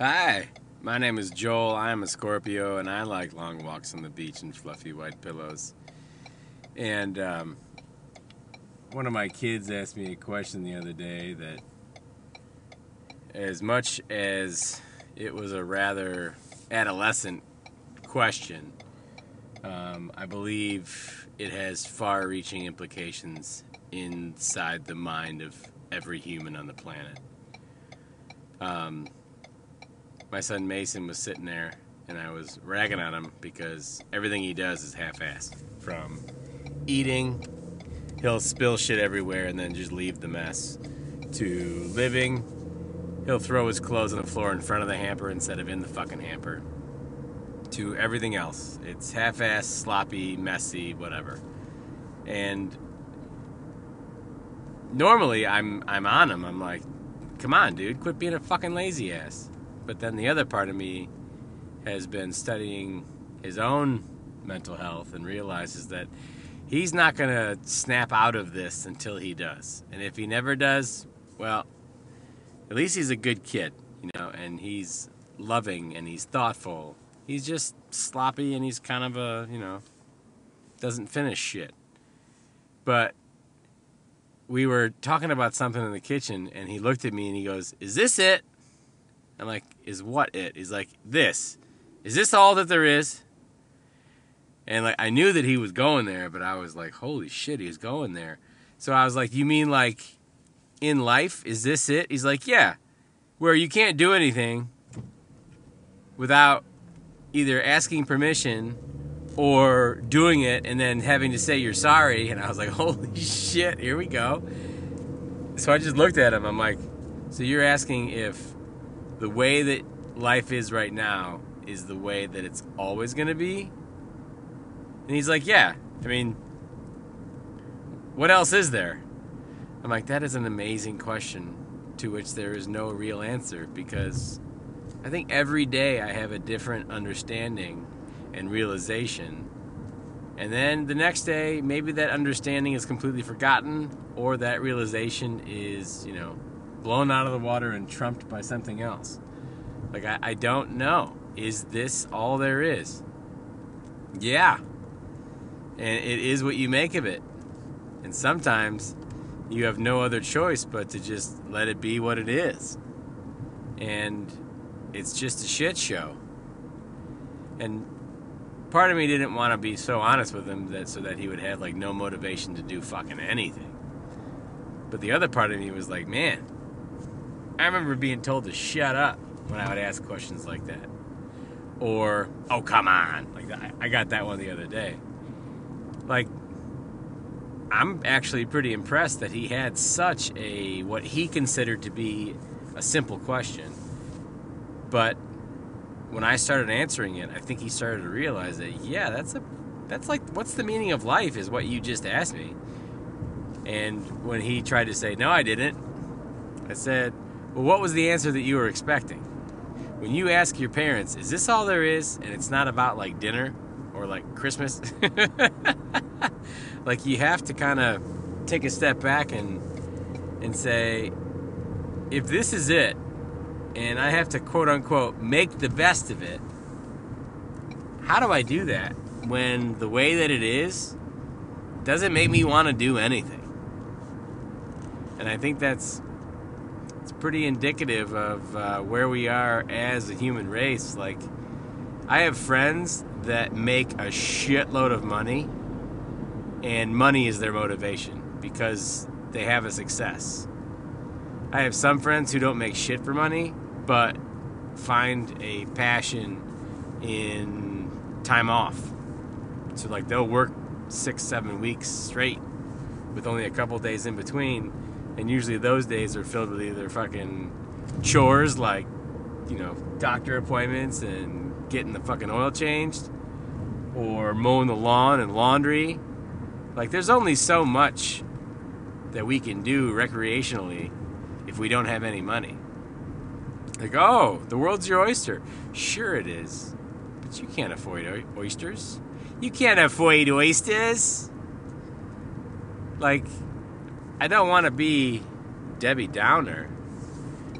Hi, my name is Joel. I am a Scorpio, and I like long walks on the beach and fluffy white pillows. And um, one of my kids asked me a question the other day that, as much as it was a rather adolescent question, um, I believe it has far reaching implications inside the mind of every human on the planet. Um, my son Mason was sitting there and I was ragging on him because everything he does is half assed. From eating, he'll spill shit everywhere and then just leave the mess, to living, he'll throw his clothes on the floor in front of the hamper instead of in the fucking hamper, to everything else. It's half assed, sloppy, messy, whatever. And normally I'm I'm on him. I'm like, come on, dude, quit being a fucking lazy ass. But then the other part of me has been studying his own mental health and realizes that he's not going to snap out of this until he does. And if he never does, well, at least he's a good kid, you know, and he's loving and he's thoughtful. He's just sloppy and he's kind of a, you know, doesn't finish shit. But we were talking about something in the kitchen and he looked at me and he goes, Is this it? I'm like, Is what it? He's like, This. Is this all that there is? And like I knew that he was going there, but I was like, Holy shit, he's going there. So I was like, You mean like in life? Is this it? He's like, Yeah. Where you can't do anything without either asking permission or doing it and then having to say you're sorry. And I was like, holy shit, here we go. So I just looked at him. I'm like, so you're asking if the way that life is right now is the way that it's always going to be? And he's like, yeah. I mean, what else is there? I'm like, that is an amazing question to which there is no real answer because I think every day I have a different understanding and realization. And then the next day, maybe that understanding is completely forgotten, or that realization is, you know, blown out of the water and trumped by something else. Like, I, I don't know. Is this all there is? Yeah. And it is what you make of it. And sometimes you have no other choice but to just let it be what it is. And it's just a shit show. And part of me didn't want to be so honest with him that so that he would have like no motivation to do fucking anything. But the other part of me was like, man, I remember being told to shut up when I would ask questions like that. Or, oh come on. Like I got that one the other day. Like I'm actually pretty impressed that he had such a what he considered to be a simple question. But when I started answering it, I think he started to realize that yeah, that's a that's like what's the meaning of life is what you just asked me. And when he tried to say no, I didn't. I said, "Well, what was the answer that you were expecting?" When you ask your parents, "Is this all there is?" and it's not about like dinner or like Christmas, like you have to kind of take a step back and and say, if this is it, and I have to quote unquote make the best of it, how do I do that when the way that it is doesn't make me want to do anything? And I think that's it's pretty indicative of uh, where we are as a human race. Like, I have friends that make a shitload of money, and money is their motivation because they have a success. I have some friends who don't make shit for money, but find a passion in time off. So, like, they'll work six, seven weeks straight with only a couple days in between. And usually those days are filled with either fucking chores like, you know, doctor appointments and getting the fucking oil changed, or mowing the lawn and laundry. Like, there's only so much that we can do recreationally if we don't have any money. Like, oh, the world's your oyster. Sure it is. But you can't afford oysters. You can't afford oysters. Like, I don't want to be Debbie Downer,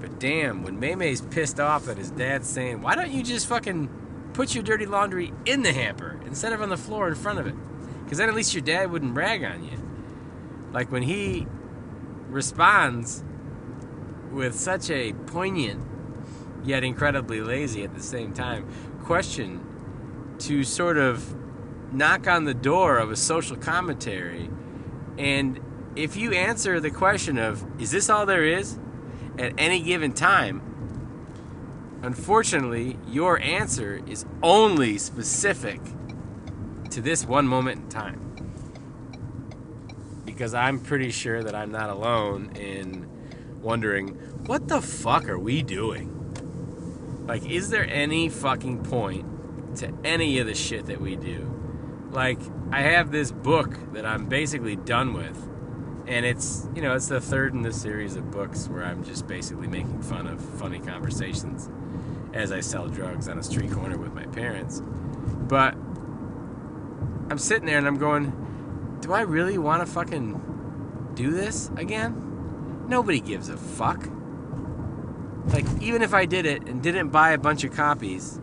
But damn, when Maymay's pissed off that his dad's saying, why don't you just fucking put your dirty laundry in the hamper instead of on the floor in front of it? Because then at least your dad wouldn't brag on you. Like when he responds with such a poignant yet incredibly lazy at the same time question to sort of knock on the door of a social commentary and if you answer the question of is this all there is at any given time unfortunately your answer is only specific to this one moment in time because I'm pretty sure that I'm not alone in wondering what the fuck are we doing? Like, is there any fucking point to any of the shit that we do? Like, I have this book that I'm basically done with, and it's, you know, it's the third in the series of books where I'm just basically making fun of funny conversations as I sell drugs on a street corner with my parents. But I'm sitting there and I'm going, do I really want to fucking do this again? Nobody gives a fuck. Like, even if I did it and didn't buy a bunch of copies,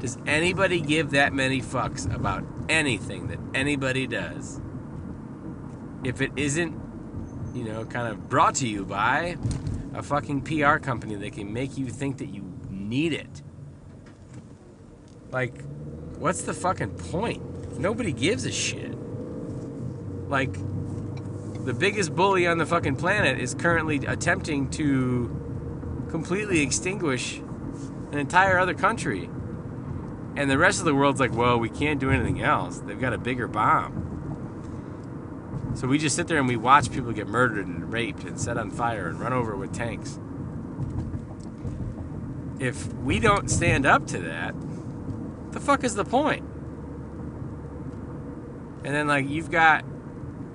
does anybody give that many fucks about anything that anybody does? If it isn't, you know, kind of brought to you by a fucking PR company that can make you think that you need it. Like, what's the fucking point? Nobody gives a shit. Like, the biggest bully on the fucking planet is currently attempting to completely extinguish an entire other country. And the rest of the world's like, well, we can't do anything else. They've got a bigger bomb. So we just sit there and we watch people get murdered and raped and set on fire and run over with tanks. If we don't stand up to that, the fuck is the point? And then, like, you've got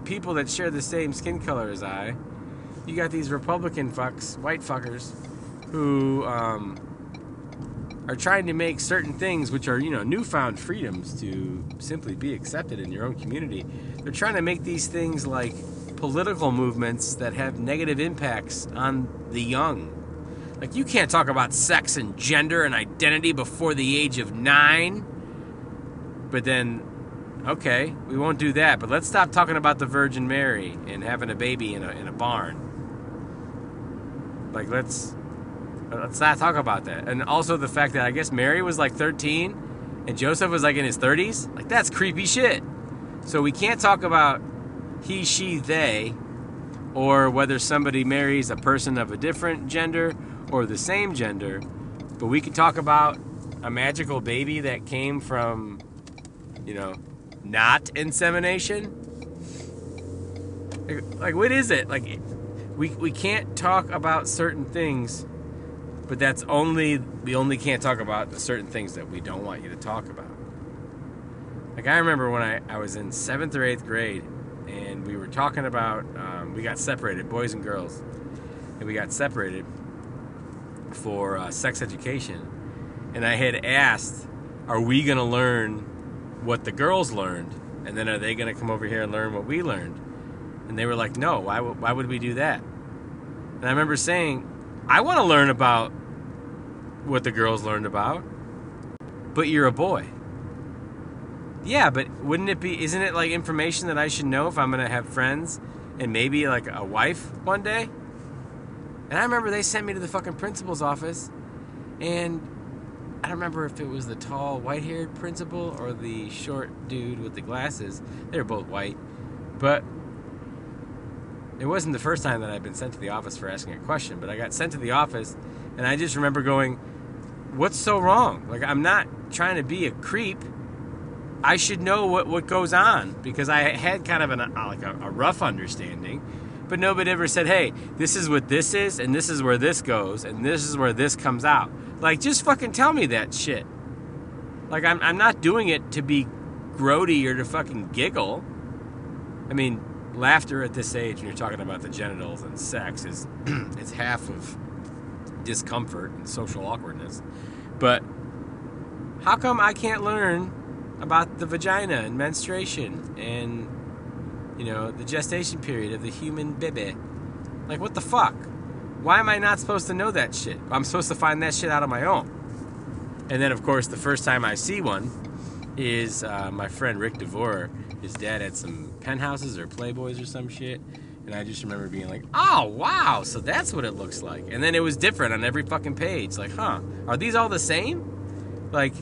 people that share the same skin color as I. You got these Republican fucks, white fuckers, who um, are trying to make certain things, which are you know newfound freedoms to simply be accepted in your own community. They're trying to make these things like political movements that have negative impacts on the young. Like you can't talk about sex and gender and identity before the age of nine. But then, okay, we won't do that. But let's stop talking about the Virgin Mary and having a baby in a in a barn. Like let's Let's not talk about that. And also the fact that I guess Mary was like 13 and Joseph was like in his 30s. Like, that's creepy shit. So we can't talk about he, she, they, or whether somebody marries a person of a different gender or the same gender. But we can talk about a magical baby that came from, you know, not insemination. Like, like what is it? Like, we, we can't talk about certain things but that's only we only can't talk about certain things that we don't want you to talk about. Like I remember when I, I was in seventh or eighth grade, and we were talking about um, we got separated, boys and girls, and we got separated for uh, sex education, and I had asked, "Are we going to learn what the girls learned, and then are they going to come over here and learn what we learned?" And they were like, "No, why why would we do that?" And I remember saying, "I want to learn about what the girls learned about. But you're a boy. Yeah, but wouldn't it be, isn't it like information that I should know if I'm going to have friends and maybe like a wife one day? And I remember they sent me to the fucking principal's office and I don't remember if it was the tall white haired principal or the short dude with the glasses. They were both white. But it wasn't the first time that I'd been sent to the office for asking a question, but I got sent to the office and I just remember going, what's so wrong? Like, I'm not trying to be a creep. I should know what, what goes on because I had kind of an, uh, like a, a rough understanding, but nobody ever said, hey, this is what this is, and this is where this goes, and this is where this comes out. Like, just fucking tell me that shit. Like, I'm, I'm not doing it to be grody or to fucking giggle. I mean, laughter at this age when you're talking about the genitals and sex is it's half of discomfort and social awkwardness. But how come I can't learn about the vagina and menstruation and you know the gestation period of the human baby? Like what the fuck? Why am I not supposed to know that shit? I'm supposed to find that shit out on my own. And then, of course, the first time I see one is uh, my friend Rick DeVore. His dad had some penthouses or Playboys or some shit. And I just remember being like, oh, wow, so that's what it looks like. And then it was different on every fucking page. Like, huh, are these all the same? Like,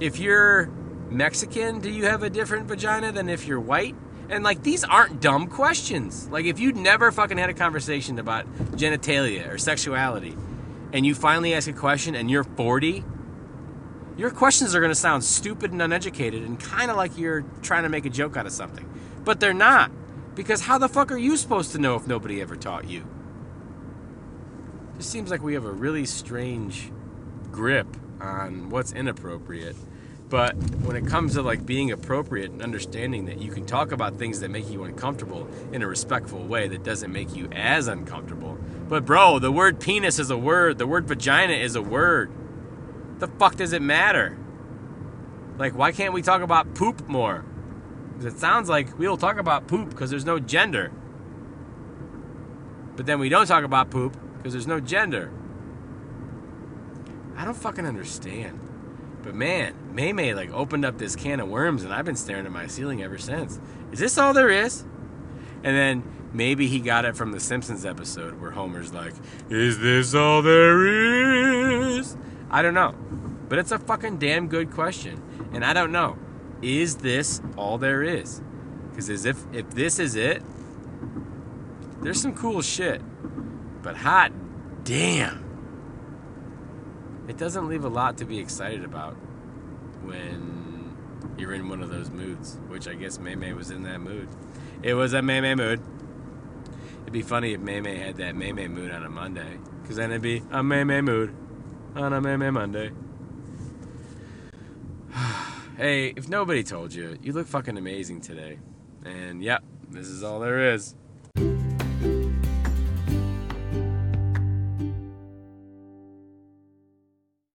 if you're Mexican, do you have a different vagina than if you're white? And like these aren't dumb questions. Like if you'd never fucking had a conversation about genitalia or sexuality and you finally ask a question and you're 40, your questions are going to sound stupid and uneducated and kind of like you're trying to make a joke out of something. But they're not. Because how the fuck are you supposed to know if nobody ever taught you? It just seems like we have a really strange grip on what's inappropriate but when it comes to like being appropriate and understanding that you can talk about things that make you uncomfortable in a respectful way that doesn't make you as uncomfortable. But bro, the word penis is a word. The word vagina is a word. The fuck does it matter? Like why can't we talk about poop more? Because it sounds like we'll talk about poop because there's no gender. But then we don't talk about poop because there's no gender. I don't fucking understand. But man, May May like opened up this can of worms, and I've been staring at my ceiling ever since. Is this all there is? And then maybe he got it from the Simpsons episode where Homer's like, "Is this all there is?" I don't know, but it's a fucking damn good question, and I don't know. Is this all there is? Because as if if this is it, there's some cool shit, but hot damn it doesn't leave a lot to be excited about when you're in one of those moods, which I guess May May was in that mood. It was a May May mood. It'd be funny if May May had that May May mood on a Monday, because then it'd be a May May mood on a May Monday. hey, if nobody told you, you look fucking amazing today. And yep, this is all there is.